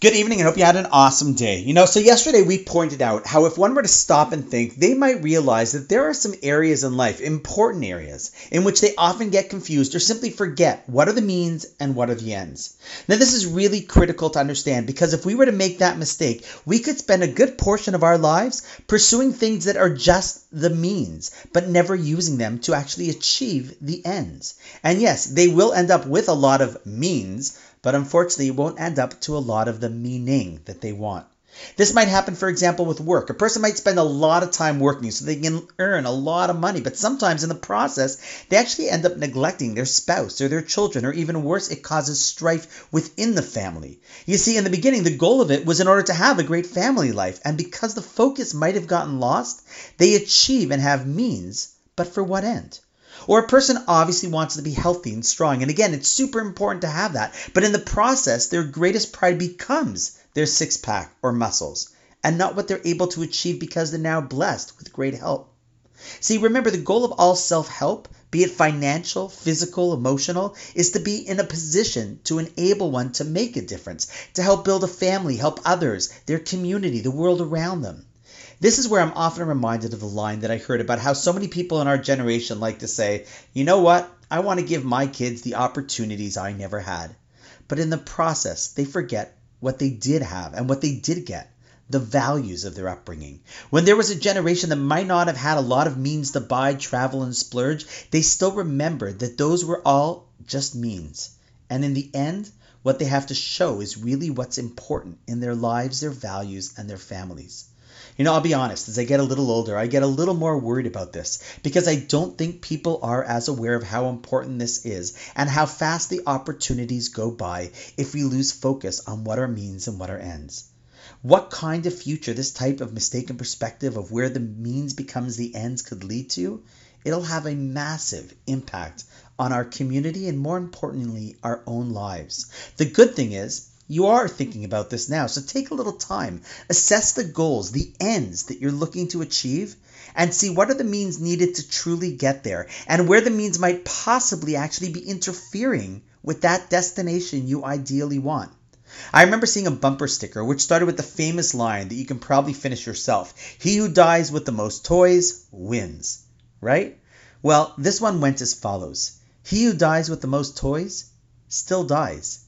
Good evening and hope you had an awesome day. You know, so yesterday we pointed out how if one were to stop and think, they might realize that there are some areas in life, important areas, in which they often get confused or simply forget what are the means and what are the ends. Now, this is really critical to understand because if we were to make that mistake, we could spend a good portion of our lives pursuing things that are just the means, but never using them to actually achieve the ends. And yes, they will end up with a lot of means but unfortunately it won't end up to a lot of the meaning that they want. This might happen, for example, with work. A person might spend a lot of time working so they can earn a lot of money, but sometimes in the process, they actually end up neglecting their spouse or their children, or even worse, it causes strife within the family. You see, in the beginning, the goal of it was in order to have a great family life, and because the focus might have gotten lost, they achieve and have means, but for what end? Or a person obviously wants to be healthy and strong. And again, it's super important to have that. But in the process, their greatest pride becomes their six pack or muscles and not what they're able to achieve because they're now blessed with great help. See, remember the goal of all self help, be it financial, physical, emotional, is to be in a position to enable one to make a difference, to help build a family, help others, their community, the world around them. This is where I'm often reminded of the line that I heard about how so many people in our generation like to say, you know what, I want to give my kids the opportunities I never had. But in the process, they forget what they did have and what they did get the values of their upbringing. When there was a generation that might not have had a lot of means to buy, travel, and splurge, they still remembered that those were all just means. And in the end, what they have to show is really what's important in their lives, their values, and their families. You know, I'll be honest, as I get a little older, I get a little more worried about this because I don't think people are as aware of how important this is and how fast the opportunities go by if we lose focus on what our means and what our ends. What kind of future this type of mistaken perspective of where the means becomes the ends could lead to, it'll have a massive impact on our community and more importantly, our own lives. The good thing is, you are thinking about this now. So take a little time, assess the goals, the ends that you're looking to achieve, and see what are the means needed to truly get there and where the means might possibly actually be interfering with that destination you ideally want. I remember seeing a bumper sticker which started with the famous line that you can probably finish yourself He who dies with the most toys wins. Right? Well, this one went as follows He who dies with the most toys still dies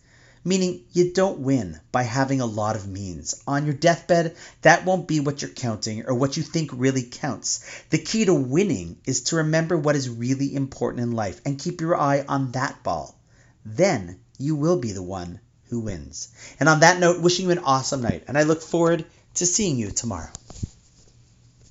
meaning you don't win by having a lot of means. On your deathbed, that won't be what you're counting or what you think really counts. The key to winning is to remember what is really important in life and keep your eye on that ball. Then you will be the one who wins. And on that note, wishing you an awesome night, and I look forward to seeing you tomorrow.